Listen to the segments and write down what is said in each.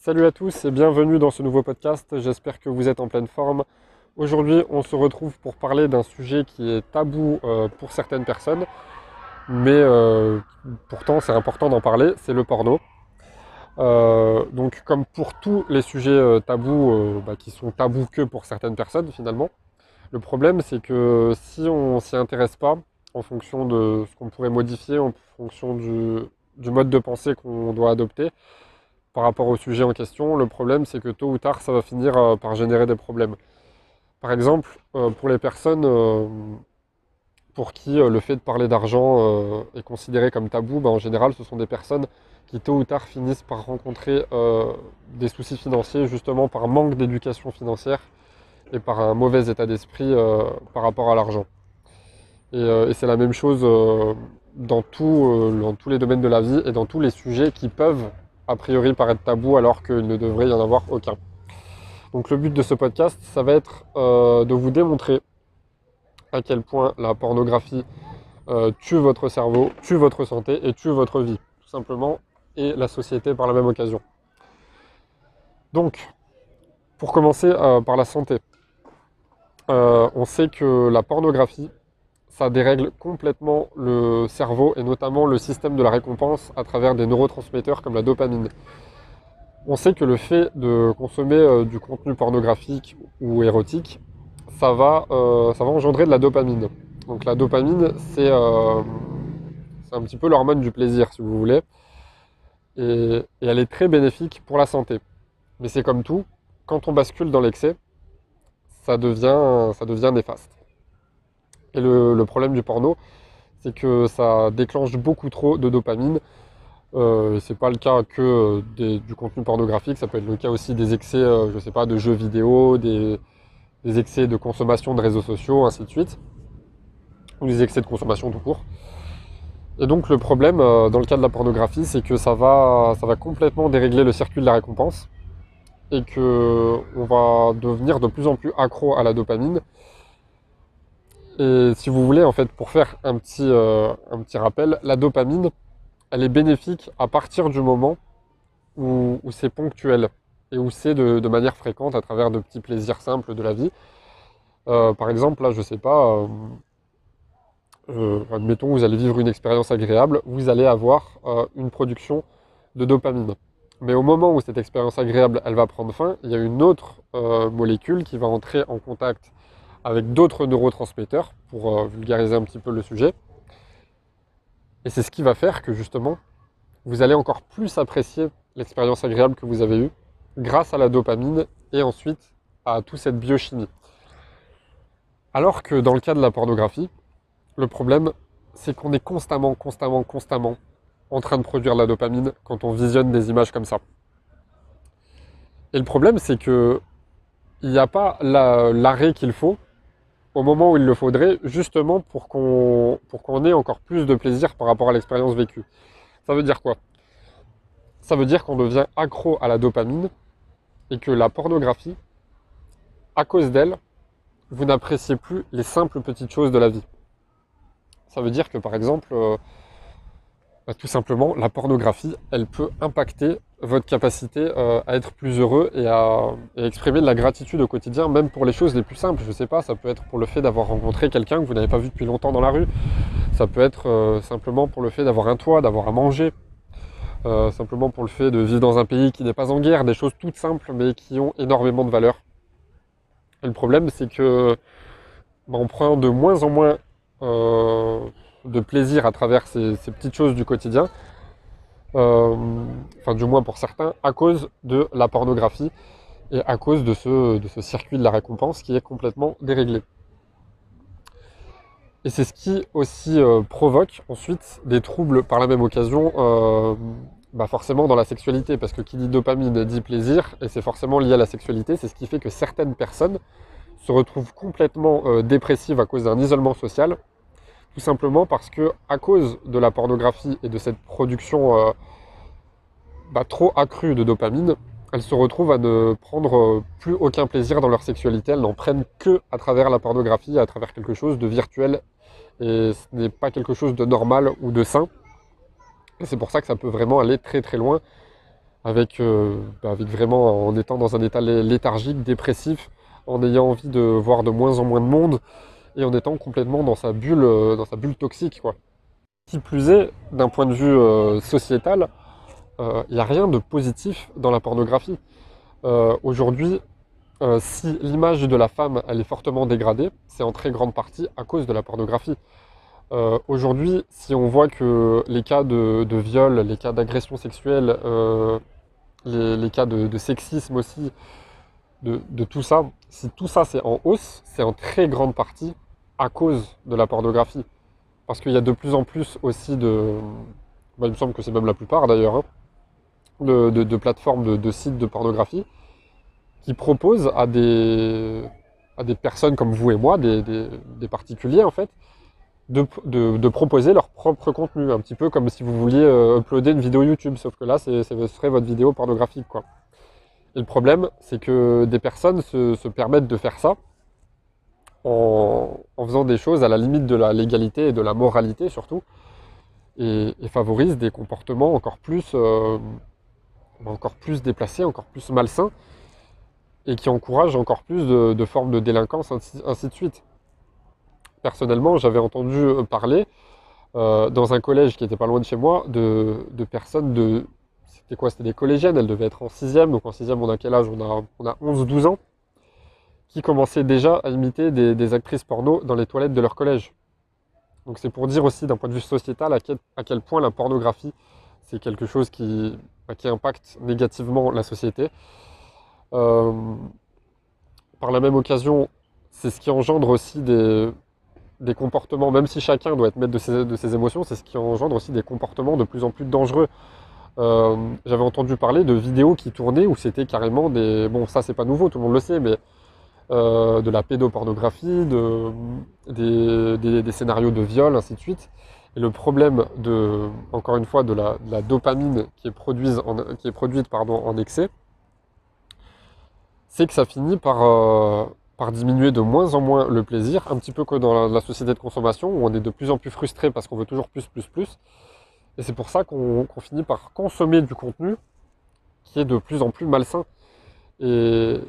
Salut à tous et bienvenue dans ce nouveau podcast. J'espère que vous êtes en pleine forme. Aujourd'hui, on se retrouve pour parler d'un sujet qui est tabou euh, pour certaines personnes, mais euh, pourtant c'est important d'en parler, c'est le porno. Euh, donc comme pour tous les sujets tabous bah, qui sont tabous que pour certaines personnes finalement, le problème c'est que si on s'y intéresse pas, en fonction de ce qu'on pourrait modifier, en fonction du mode de pensée qu'on doit adopter, par rapport au sujet en question. Le problème, c'est que tôt ou tard, ça va finir euh, par générer des problèmes. Par exemple, euh, pour les personnes euh, pour qui le fait de parler d'argent est considéré comme tabou, bah, en général, ce sont des personnes qui tôt ou tard finissent par rencontrer des soucis financiers justement par manque d'éducation financière et par un mauvais état d'esprit par rapport à l'argent. Et, c'est la même chose dans, dans tous les domaines de la vie et dans tous les sujets qui peuvent a priori paraître tabou alors qu'il ne devrait y en avoir aucun. Donc le but de ce podcast, ça va être euh, de vous démontrer à quel point la pornographie euh, tue votre cerveau, tue votre santé et tue votre vie, tout simplement, et la société par la même occasion. Donc, pour commencer euh, par la santé, on sait que la pornographie ça dérègle complètement le cerveau et notamment le système de la récompense à travers des neurotransmetteurs comme la dopamine. On sait que le fait de consommer euh, du contenu pornographique ou érotique, ça va, euh, ça va engendrer de la dopamine. Donc la dopamine, c'est euh, un petit peu l'hormone du plaisir, si vous voulez. Et, elle est très bénéfique pour la santé. Mais c'est comme tout, quand on bascule dans l'excès, ça devient, ça devient néfaste. Et le, problème du porno, c'est que ça déclenche beaucoup trop de dopamine. Euh, c'est pas le cas que du contenu pornographique, ça peut être le cas aussi des excès, euh, je sais pas, de jeux vidéo, des, excès de consommation de réseaux sociaux, ainsi de suite, ou des excès de consommation tout court. Et donc le problème euh, dans le cas de la pornographie, c'est que ça va, ça va complètement dérégler le circuit de la récompense et que on va devenir de plus en plus accro à la dopamine et si vous voulez, en fait, pour faire un petit, euh, un petit rappel, la dopamine, elle est bénéfique à partir du moment où, c'est ponctuel et où c'est de, manière fréquente à travers de petits plaisirs simples de la vie. Euh, par exemple, là, je sais pas, euh, admettons, vous allez vivre une expérience agréable, vous allez avoir une production de dopamine. Mais au moment où cette expérience agréable, elle va prendre fin, il y a une autre molécule qui va entrer en contact avec d'autres neurotransmetteurs pour euh, vulgariser un petit peu le sujet. Et c'est ce qui va faire que justement, vous allez encore plus apprécier l'expérience agréable que vous avez eue grâce à la dopamine et ensuite à toute cette biochimie. Alors que dans le cas de la pornographie, le problème, c'est qu'on est constamment, constamment, constamment en train de produire la dopamine quand on visionne des images comme ça. Et le problème, c'est que il n'y a pas l'arrêt qu'il faut au moment où il le faudrait, justement pour qu'on qu'on ait encore plus de plaisir par rapport à l'expérience vécue. Ça veut dire quoi? Ça veut dire qu'on devient accro à la dopamine et que la pornographie, à cause d'elle, vous n'appréciez plus les simples petites choses de la vie. Ça veut dire que par exemple, euh, bah, tout simplement, la pornographie, elle peut impacter votre capacité euh, à être plus heureux et à, exprimer de la gratitude au quotidien, même pour les choses les plus simples. Je ne sais pas, ça peut être pour le fait d'avoir rencontré quelqu'un que vous n'avez pas vu depuis longtemps dans la rue. Ça peut être euh, simplement pour le fait d'avoir un toit, d'avoir à manger. Euh, simplement pour le fait de vivre dans un pays qui n'est pas en guerre, des choses toutes simples mais qui ont énormément de valeur. Et le problème, c'est que bah, on prend de moins en moins de plaisir à travers ces, petites choses du quotidien, enfin du moins pour certains, à cause de la pornographie et à cause de ce, de ce circuit de la récompense qui est complètement déréglé. Et c'est ce qui aussi euh, provoque ensuite des troubles par la même occasion, euh, bah forcément dans la sexualité, parce que qui dit dopamine dit plaisir, et c'est forcément lié à la sexualité, c'est ce qui fait que certaines personnes se retrouvent complètement dépressives à cause d'un isolement social, tout simplement parce que à cause de la pornographie et de cette production euh, bah, trop accrue de dopamine, elles se retrouvent à ne prendre euh, plus aucun plaisir dans leur sexualité. Elles n'en prennent que à travers la pornographie, à travers quelque chose de virtuel. Et ce n'est pas quelque chose de normal ou de sain. Et c'est pour ça que ça peut vraiment aller très très loin avec, bah, avec vraiment en étant dans un état léthargique, dépressif, en ayant envie de voir de moins en moins de monde et en étant complètement dans sa bulle, dans sa bulle toxique. Quoi. Qui plus est, d'un point de vue sociétal, il n'y a rien de positif dans la pornographie. Aujourd'hui, euh, si l'image de la femme elle est fortement dégradée, c'est en très grande partie à cause de la pornographie. Euh, aujourd'hui, si on voit que les cas de, viol, les cas d'agression sexuelle, euh, les, cas de, sexisme aussi, de, tout ça, si tout ça c'est en hausse, c'est en très grande partie à cause de la pornographie. Parce qu'il y a de plus en plus aussi de... Bah, il me semble que c'est même la plupart d'ailleurs, hein, de, plateformes de sites de pornographie qui propose à des, à des personnes comme vous et moi, des, particuliers en fait, de, proposer leur propre contenu, un petit peu comme si vous vouliez euh, uploader une vidéo YouTube, sauf que là, ce serait votre vidéo pornographique. Quoi. Et le problème, c'est que des personnes se, permettent de faire ça en, faisant des choses à la limite de la légalité et de la moralité surtout, et, favorisent des comportements encore plus, euh, encore plus déplacés, encore plus malsains, et qui encourage encore plus de, formes de délinquance, ainsi, de suite. Personnellement, j'avais entendu euh, parler euh, dans un collège qui était pas loin de chez moi de, personnes de. C'était quoi C'était des collégiennes, elles devaient être en 6ème, donc en 6ème on a quel âge? On a, on a 11 ou 12 ans, qui commençaient déjà à imiter des, actrices porno dans les toilettes de leur collège. Donc c'est pour dire aussi d'un point de vue sociétal à quel, point la pornographie c'est quelque chose qui, bah, impacte négativement la société. Euh, par la même occasion, c'est ce qui engendre aussi des, comportements, même si chacun doit être maître de ses, émotions, c'est ce qui engendre aussi des comportements de plus en plus dangereux. Euh, j'avais entendu parler de vidéos qui tournaient où c'était carrément des... Bon, ça c'est pas nouveau, tout le monde le sait, mais euh, de la pédopornographie, de, des, scénarios de viol, ainsi de suite. Et le problème de, encore une fois, de la, dopamine qui est, produite, en, excès, c'est que ça finit par, euh, par diminuer de moins en moins le plaisir, un petit peu comme dans la, société de consommation, où on est de plus en plus frustré parce qu'on veut toujours plus, plus, plus. Et c'est pour ça qu'on finit par consommer du contenu qui est de plus en plus malsain. Et,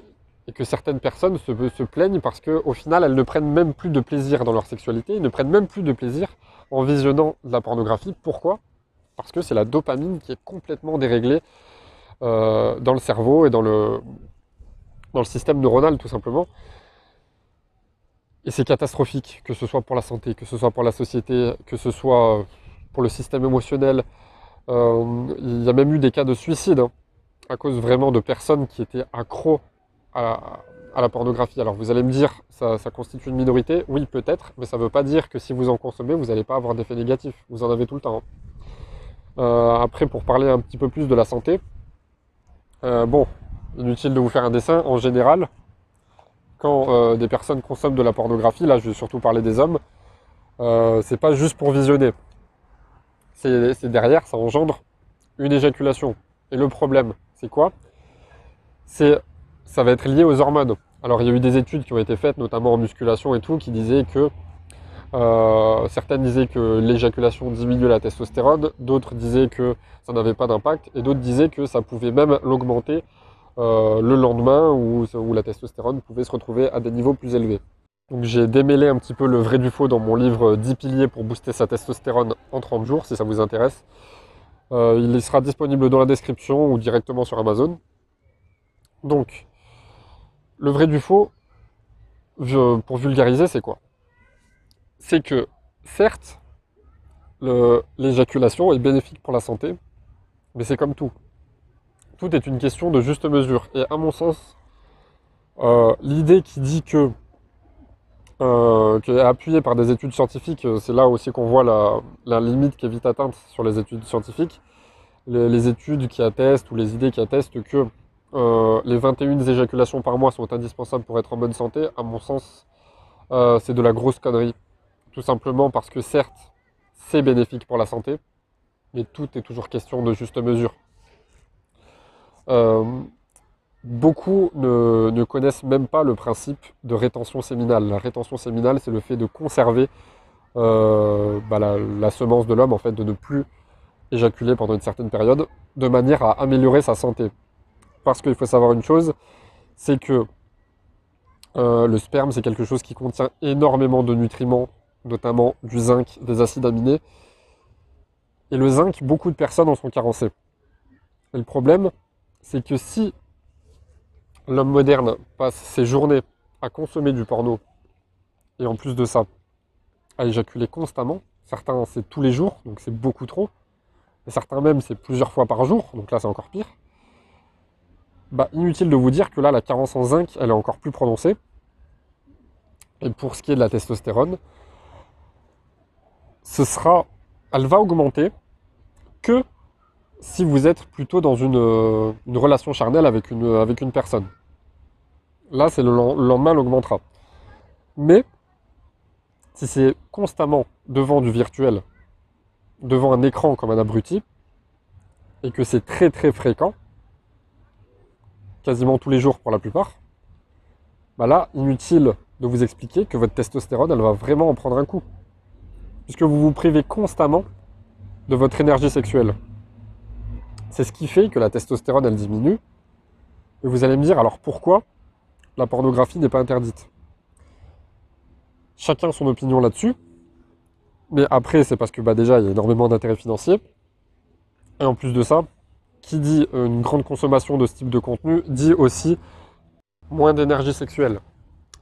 que certaines personnes se, se plaignent parce qu'au final, elles ne prennent même plus de plaisir dans leur sexualité, elles ne prennent même plus de plaisir en visionnant de la pornographie. Pourquoi? Parce que c'est la dopamine qui est complètement déréglée euh, dans le cerveau et dans le, dans le système neuronal tout simplement. Et c'est catastrophique, que ce soit pour la santé, que ce soit pour la société, que ce soit pour le système émotionnel. Euh, il y a même eu des cas de suicide hein, à cause vraiment de personnes qui étaient accros à, la pornographie. Alors vous allez me dire, ça, constitue une minorité Oui, peut-être, mais ça ne veut pas dire que si vous en consommez, vous n'allez pas avoir d'effet négatif. Vous en avez tout le temps. Hein. Euh, après, pour parler un petit peu plus de la santé, euh, bon, inutile de vous faire un dessin, en général, quand euh, des personnes consomment de la pornographie, là je vais surtout parler des hommes, c'est pas juste pour visionner. C'est derrière, ça engendre une éjaculation. Et le problème, c'est quoi? C'est ça va être lié aux hormones. Alors il y a eu des études qui ont été faites, notamment en musculation et tout, qui disaient que euh, certaines disaient que l'éjaculation diminuait la testostérone, d'autres disaient que ça n'avait pas d'impact, et d'autres disaient que ça pouvait même l'augmenter euh, le lendemain où, la testostérone pouvait se retrouver à des niveaux plus élevés. Donc j'ai démêlé un petit peu le vrai du faux dans mon livre 10 piliers pour booster sa testostérone en 30 jours, si ça vous intéresse. Euh, il sera disponible dans la description ou directement sur Amazon. Donc, le vrai du faux, pour vulgariser, c'est quoi? C'est que, certes, l'éjaculation est bénéfique pour la santé, mais c'est comme tout tout est une question de juste mesure. Et à mon sens, euh, l'idée qui dit que, euh, appuyée par des études scientifiques, euh, c'est là aussi qu'on voit la, limite qui est vite atteinte sur les études scientifiques. Les, études qui attestent ou les idées qui attestent que les 21 éjaculations par mois sont indispensables pour être en bonne santé, à mon sens, c'est de la grosse connerie. Tout simplement parce que certes, c'est bénéfique pour la santé, mais tout est toujours question de juste mesure. Euh, beaucoup ne, connaissent même pas le principe de rétention séminale. La rétention séminale, c'est le fait de conserver euh, bah, la, semence de l'homme, en fait, de ne plus éjaculer pendant une certaine période, de manière à améliorer sa santé. Parce qu'il faut savoir une chose, c'est que euh, le sperme, c'est quelque chose qui contient énormément de nutriments, notamment du zinc, des acides aminés. Et le zinc, beaucoup de personnes en sont carencées. Et le problème, c'est que si l'homme moderne passe ses journées à consommer du porno, et en plus de ça, à éjaculer constamment, certains c'est tous les jours, donc c'est beaucoup trop, et certains même c'est plusieurs fois par jour, donc là c'est encore pire, bah, inutile de vous dire que là la carence en zinc elle est encore plus prononcée. Et pour ce qui est de la testostérone, ce sera, elle va augmenter que si vous êtes plutôt dans une, euh, relation charnelle avec une, avec une personne. Là, c'est le, lendemain, elle augmentera. Mais si c'est constamment devant du virtuel, devant un écran comme un abruti, et que c'est très très fréquent, quasiment tous les jours pour la plupart, bah là, inutile de vous expliquer que votre testostérone, elle va vraiment en prendre un coup. Puisque vous vous privez constamment de votre énergie sexuelle. C'est ce qui fait que la testostérone, elle diminue. Et vous allez me dire, alors pourquoi la pornographie n'est pas interdite? Chacun son opinion là-dessus. Mais après, c'est parce que bah, déjà, il y a énormément d'intérêts financiers. Et en plus de ça, qui dit une grande consommation de ce type de contenu dit aussi moins d'énergie sexuelle.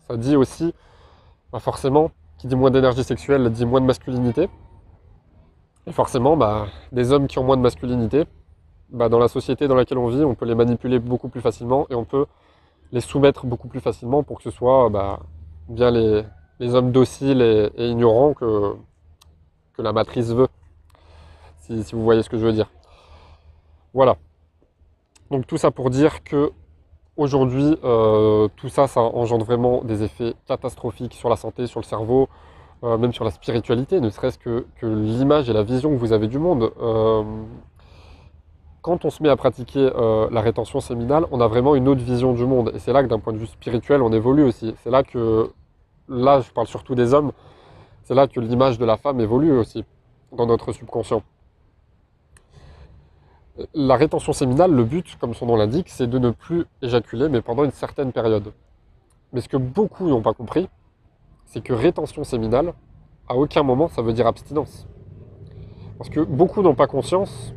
Ça dit aussi, bah, forcément, qui dit moins d'énergie sexuelle dit moins de masculinité. Et forcément, bah, des hommes qui ont moins de masculinité, bah, dans la société dans laquelle on vit, on peut les manipuler beaucoup plus facilement et on peut les soumettre beaucoup plus facilement pour que ce soit bah, bien les, hommes dociles et, ignorants que, la matrice veut. Si, vous voyez ce que je veux dire. Voilà. Donc tout ça pour dire que aujourd'hui, euh, tout ça, ça engendre vraiment des effets catastrophiques sur la santé, sur le cerveau, euh, même sur la spiritualité, ne serait-ce que, l'image et la vision que vous avez du monde. Euh, quand on se met à pratiquer la rétention séminale, on a vraiment une autre vision du monde. Et c'est là que d'un point de vue spirituel, on évolue aussi. C'est là que, là je parle surtout des hommes, c'est là que l'image de la femme évolue aussi dans notre subconscient. La rétention séminale, le but, comme son nom l'indique, c'est de ne plus éjaculer, mais pendant une certaine période. Mais ce que beaucoup n'ont pas compris, c'est que rétention séminale, à aucun moment, ça veut dire abstinence. Parce que beaucoup n'ont pas conscience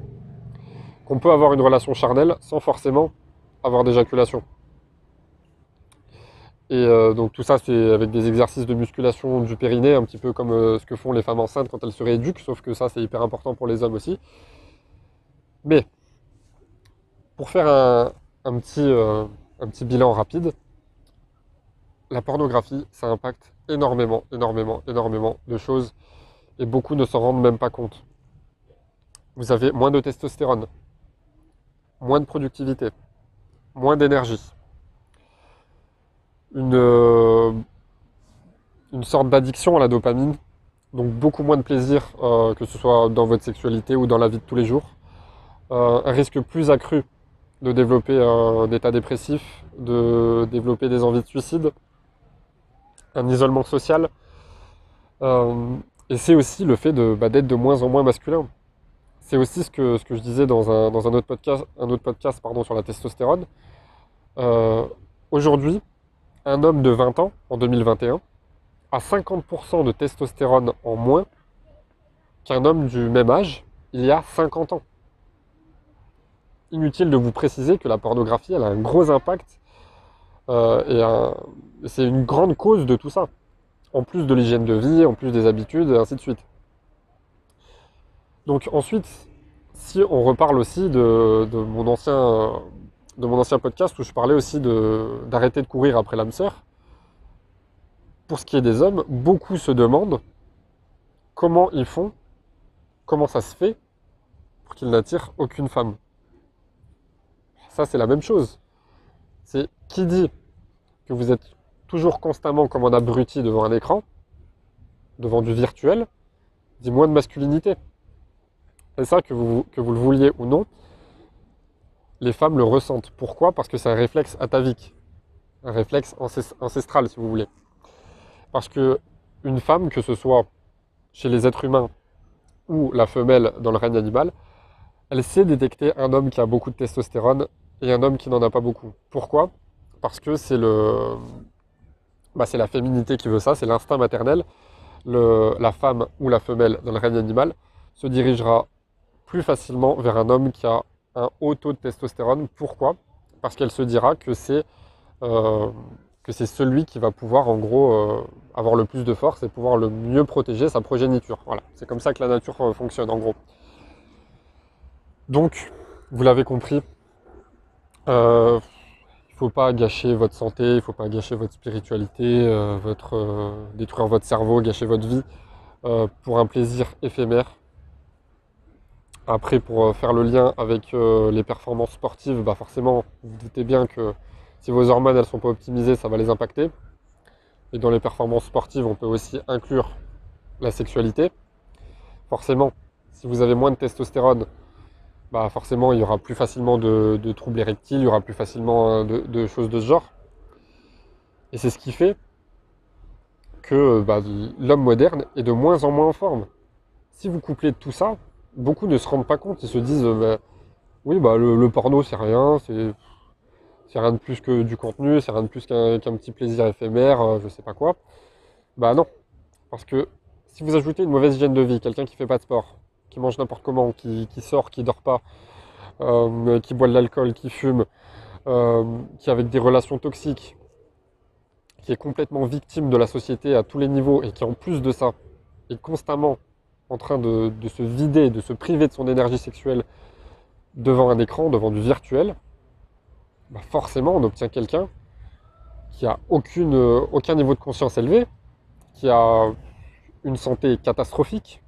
qu'on peut avoir une relation charnelle sans forcément avoir d'éjaculation. Et euh, donc tout ça, c'est avec des exercices de musculation du périnée, un petit peu comme euh, ce que font les femmes enceintes quand elles se rééduquent, sauf que ça, c'est hyper important pour les hommes aussi. Mais, pour faire un, petit, euh, un petit bilan rapide, la pornographie, ça impacte énormément, énormément, énormément de choses et beaucoup ne s'en rendent même pas compte. Vous avez moins de testostérone, moins de productivité, moins d'énergie, une, euh, une sorte d'addiction à la dopamine, donc beaucoup moins de plaisir, euh, que ce soit dans votre sexualité ou dans la vie de tous les jours. Euh, un risque plus accru de développer un état dépressif, de développer des envies de suicide, un isolement social. Euh, et c'est aussi le fait bah, d'être de moins en moins masculin. C'est aussi ce que, ce que je disais dans un, autre podcast, un autre podcast pardon, sur la testostérone. Euh, aujourd'hui, un homme de 20 ans, en 2021, a 50% de testostérone en moins qu'un homme du même âge il y a 50 ans inutile de vous préciser que la pornographie, a un gros impact euh, et c'est une grande cause de tout ça. En plus de l'hygiène de vie, en plus des habitudes, et ainsi de suite. Donc ensuite, si on reparle aussi de, mon, ancien, de mon ancien podcast où je parlais aussi d'arrêter de, courir après l'âme sœur, pour ce qui est des hommes, beaucoup se demandent comment ils font, comment ça se fait pour qu'ils n'attirent aucune femme ça c'est la même chose. C'est qui dit que vous êtes toujours constamment comme un abruti devant un écran, devant du virtuel, dit moins de masculinité. C'est ça que vous, que vous le vouliez ou non, les femmes le ressentent. Pourquoi? Parce que c'est un réflexe atavique, un réflexe ancestral si vous voulez. Parce que une femme, que ce soit chez les êtres humains ou la femelle dans le règne animal, elle sait détecter un homme qui a beaucoup de testostérone et un homme qui n'en a pas beaucoup. Pourquoi? Parce que c'est le, bah, c'est la féminité qui veut ça, c'est l'instinct maternel. La femme ou la femelle dans le règne animal se dirigera plus facilement vers un homme qui a un haut taux de testostérone. Pourquoi? Parce qu'elle se dira que c'est euh, que c'est celui qui va pouvoir en gros euh, avoir le plus de force et pouvoir le mieux protéger sa progéniture. Voilà, c'est comme ça que la nature euh, fonctionne en gros. Donc, vous l'avez compris, il ne faut pas gâcher votre santé, il ne faut pas gâcher votre spiritualité, votre, détruire votre cerveau, gâcher votre vie pour un plaisir éphémère. Après, pour faire le lien avec les performances sportives, bah forcément, vous, vous doutez bien que si vos hormones elles sont pas optimisées, ça va les impacter. Et dans les performances sportives, on peut aussi inclure la sexualité. Forcément, si vous avez moins de testostérone, bah forcément il y aura plus facilement de, troubles érectiles, il y aura plus facilement hein, de, choses de ce genre. Et c'est ce qui fait que bah, l'homme moderne est de moins en moins en forme. Si vous couplez tout ça, beaucoup ne se rendent pas compte, ils se disent bah, oui bah le, porno c'est rien, c'est rien de plus que du contenu, c'est rien de plus qu'un petit plaisir éphémère, euh, je sais pas quoi. Bah non. Parce que si vous ajoutez une mauvaise hygiène de vie, quelqu'un qui fait pas de sport, qui mange n'importe comment, qui, sort, qui dort pas, euh, qui boit de l'alcool, qui fume, euh, qui avec des relations toxiques, qui est complètement victime de la société à tous les niveaux et qui en plus de ça est constamment en train de se vider, de se priver de son énergie sexuelle devant un écran, devant du virtuel, bah, forcément on obtient quelqu'un qui a aucune, euh, aucun niveau de conscience élevé, qui a une santé catastrophique.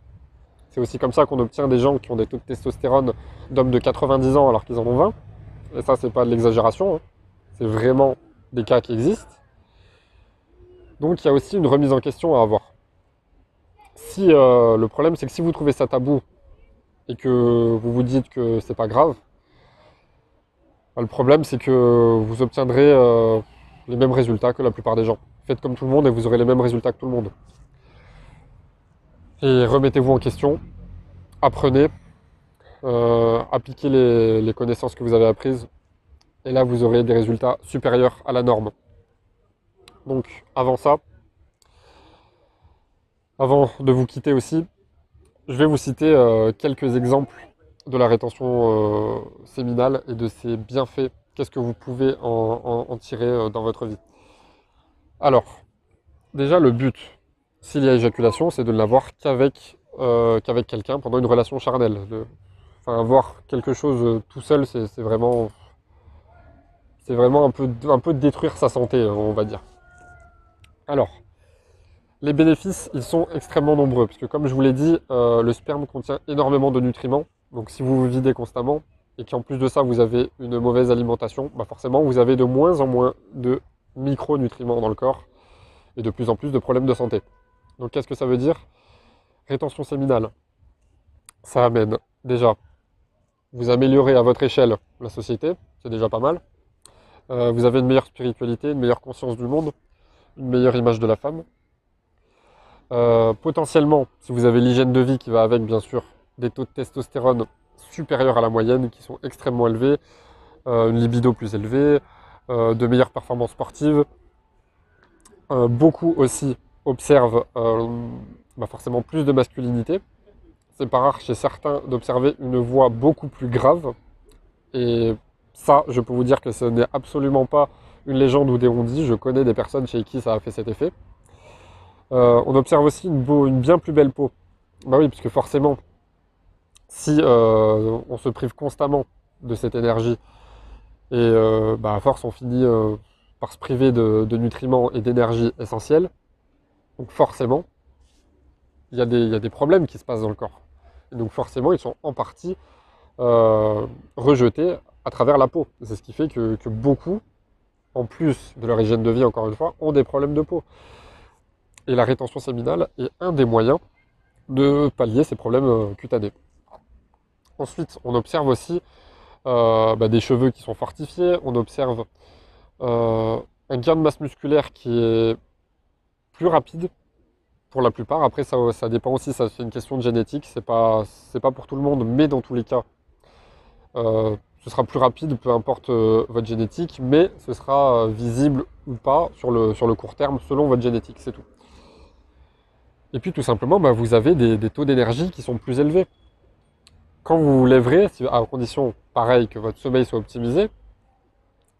C'est aussi comme ça qu'on obtient des gens qui ont des taux de testostérone d'hommes de 90 ans alors qu'ils en ont 20. Et ça, c'est pas de l'exagération. Hein. C'est vraiment des cas qui existent. Donc il y a aussi une remise en question à avoir. Si euh, le problème, c'est que si vous trouvez ça tabou et que vous vous dites que c'est pas grave, le problème, c'est que vous obtiendrez euh, les mêmes résultats que la plupart des gens. Faites comme tout le monde et vous aurez les mêmes résultats que tout le monde. Et remettez-vous en question, apprenez, euh, appliquez les, connaissances que vous avez apprises, et là vous aurez des résultats supérieurs à la norme. Donc avant ça, avant de vous quitter aussi, je vais vous citer euh, quelques exemples de la rétention euh, séminale et de ses bienfaits. Qu'est-ce que vous pouvez en, tirer dans votre vie? Alors, déjà le but, s'il y a éjaculation, c'est de ne l'avoir qu'avec euh, qu'avec quelqu'un pendant une relation charnelle. enfin, avoir quelque chose tout seul, c'est vraiment, c'est vraiment un peu, un détruire sa santé, on va dire. Alors, les bénéfices, ils sont extrêmement nombreux, parce que comme je vous l'ai dit, le sperme contient énormément de nutriments, donc si vous vous videz constamment et qu'en plus de ça vous avez une mauvaise alimentation, bah forcément vous avez de moins en moins de micronutriments dans le corps et de plus en plus de problèmes de santé. Donc qu'est-ce que ça veut dire? Rétention séminale. Ça amène déjà, vous améliorez à votre échelle la société, c'est déjà pas mal. Euh, vous avez une meilleure spiritualité, une meilleure conscience du monde, une meilleure image de la femme. Euh, potentiellement, si vous avez l'hygiène de vie qui va avec, bien sûr, des taux de testostérone supérieurs à la moyenne, qui sont extrêmement élevés, euh, une libido plus élevée, de meilleures performances sportives. Beaucoup aussi observent bah forcément plus de masculinité. C'est pas rare chez certains d'observer une voix beaucoup plus grave. Et ça, je peux vous dire que ce n'est absolument pas une légende ou des rondies. Je connais des personnes chez qui ça a fait cet effet. on observe aussi une, une bien plus belle peau. Bah oui, puisque forcément, si euh, on se prive constamment de cette énergie et euh, bah, à force on finit euh, par se priver de, nutriments et d'énergie essentielle, donc forcément il y, a des problèmes qui se passent dans le corps. Et donc forcément ils sont en partie rejetés à travers la peau. C'est ce qui fait que, beaucoup, en plus de leur hygiène de vie encore une fois, ont des problèmes de peau. Et la rétention séminale est un des moyens de pallier ces problèmes cutanés. Ensuite, on observe aussi euh, bah, des cheveux qui sont fortifiés, on observe euh, un gain de masse musculaire qui est plus rapide pour la plupart. Après, ça, dépend aussi, ça c'est une question de génétique, c'est pas, pas pour tout le monde, mais dans tous les cas, ce sera plus rapide, peu importe votre génétique, mais ce sera visible ou pas sur le, sur le court terme selon votre génétique, c'est tout. Et puis tout simplement, bah, vous avez des, taux d'énergie qui sont plus élevés. Quand vous vous lèverez, à condition pareil que votre sommeil soit optimisé,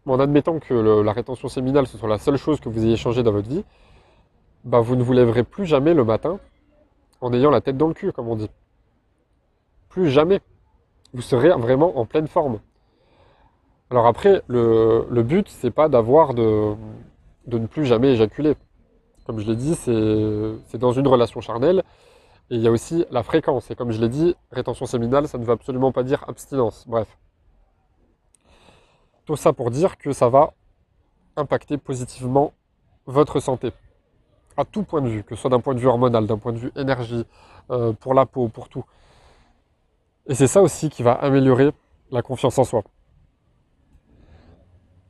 en admettant que la rétention séminale ce soit la seule chose que vous ayez changé dans votre vie, bah, vous ne vous lèverez plus jamais le matin en ayant la tête dans le cul, comme on dit. Plus jamais. Vous serez vraiment en pleine forme. Alors après, le, le but, c'est pas d'avoir de, de ne plus jamais éjaculer. Comme je l'ai dit, c'est dans une relation charnelle. Et il y a aussi la fréquence. Et comme je l'ai dit, rétention séminale, ça ne veut absolument pas dire abstinence. Bref. Tout ça pour dire que ça va impacter positivement votre santé. À tout point de vue, que ce soit d'un point de vue hormonal, d'un point de vue énergie, euh, pour la peau, pour tout. Et c'est ça aussi qui va améliorer la confiance en soi.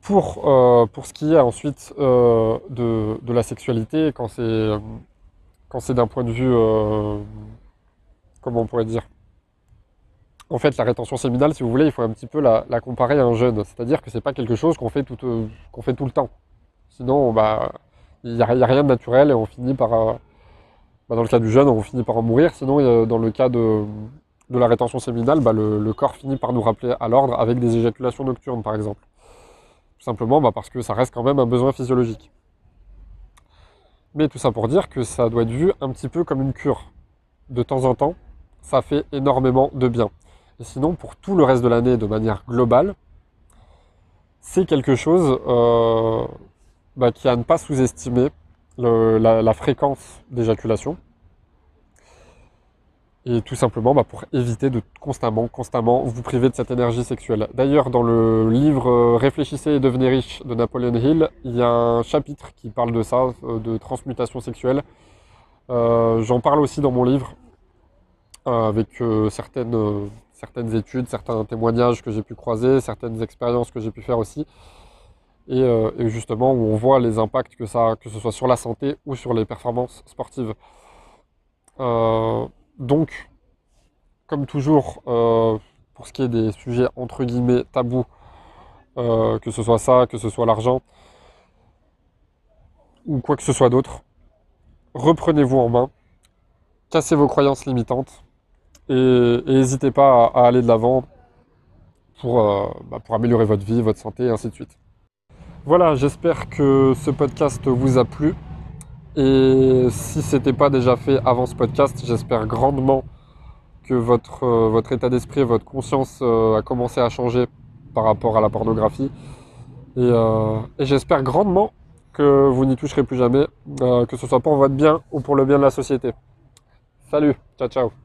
Pour, euh, pour ce qui est ensuite euh, de, de, la sexualité, quand c'est d'un point de vue, comment on pourrait dire? En fait, la rétention séminale, si vous voulez, il faut un petit peu la, comparer à un jeûne. C'est-à-dire que c'est pas quelque chose qu'on fait, tout, qu'on fait tout le temps. Sinon, bah, il n'y a, rien de naturel et on finit par... Bah, dans le cas du jeûne, on finit par en mourir. Sinon, dans le cas de, la rétention séminale, bah, le, corps finit par nous rappeler à l'ordre avec des éjaculations nocturnes, par exemple simplement bah, parce que ça reste quand même un besoin physiologique. Mais tout ça pour dire que ça doit être vu un petit peu comme une cure. De temps en temps, ça fait énormément de bien. Et sinon, pour tout le reste de l'année, de manière globale, c'est quelque chose euh, bah, qui a à ne pas sous-estimer la, fréquence d'éjaculation. Et tout simplement bah, pour éviter de constamment, constamment vous priver de cette énergie sexuelle. D'ailleurs, dans le livre euh, Réfléchissez et devenez riche de Napoleon Hill, il y a un chapitre qui parle de ça, euh, de transmutation sexuelle. Euh, j'en parle aussi dans mon livre, avec certaines, certaines études, certains témoignages que j'ai pu croiser, certaines expériences que j'ai pu faire aussi. Et, et, justement, où on voit les impacts que ça a, que ce soit sur la santé ou sur les performances sportives. Donc, comme toujours, euh, pour ce qui est des sujets entre guillemets tabous, euh, que ce soit ça, que ce soit l'argent, ou quoi que ce soit d'autre, reprenez-vous en main, cassez vos croyances limitantes et n'hésitez pas à, aller de l'avant pour, euh, bah, pour améliorer votre vie, votre santé et ainsi de suite. Voilà, j'espère que ce podcast vous a plu. Et si ce n'était pas déjà fait avant ce podcast, j'espère grandement que votre, euh, état d'esprit votre conscience euh, a commencé à changer par rapport à la pornographie. Et, euh, et j'espère grandement que vous n'y toucherez plus jamais, que ce soit pour votre bien ou pour le bien de la société. Salut, ciao ciao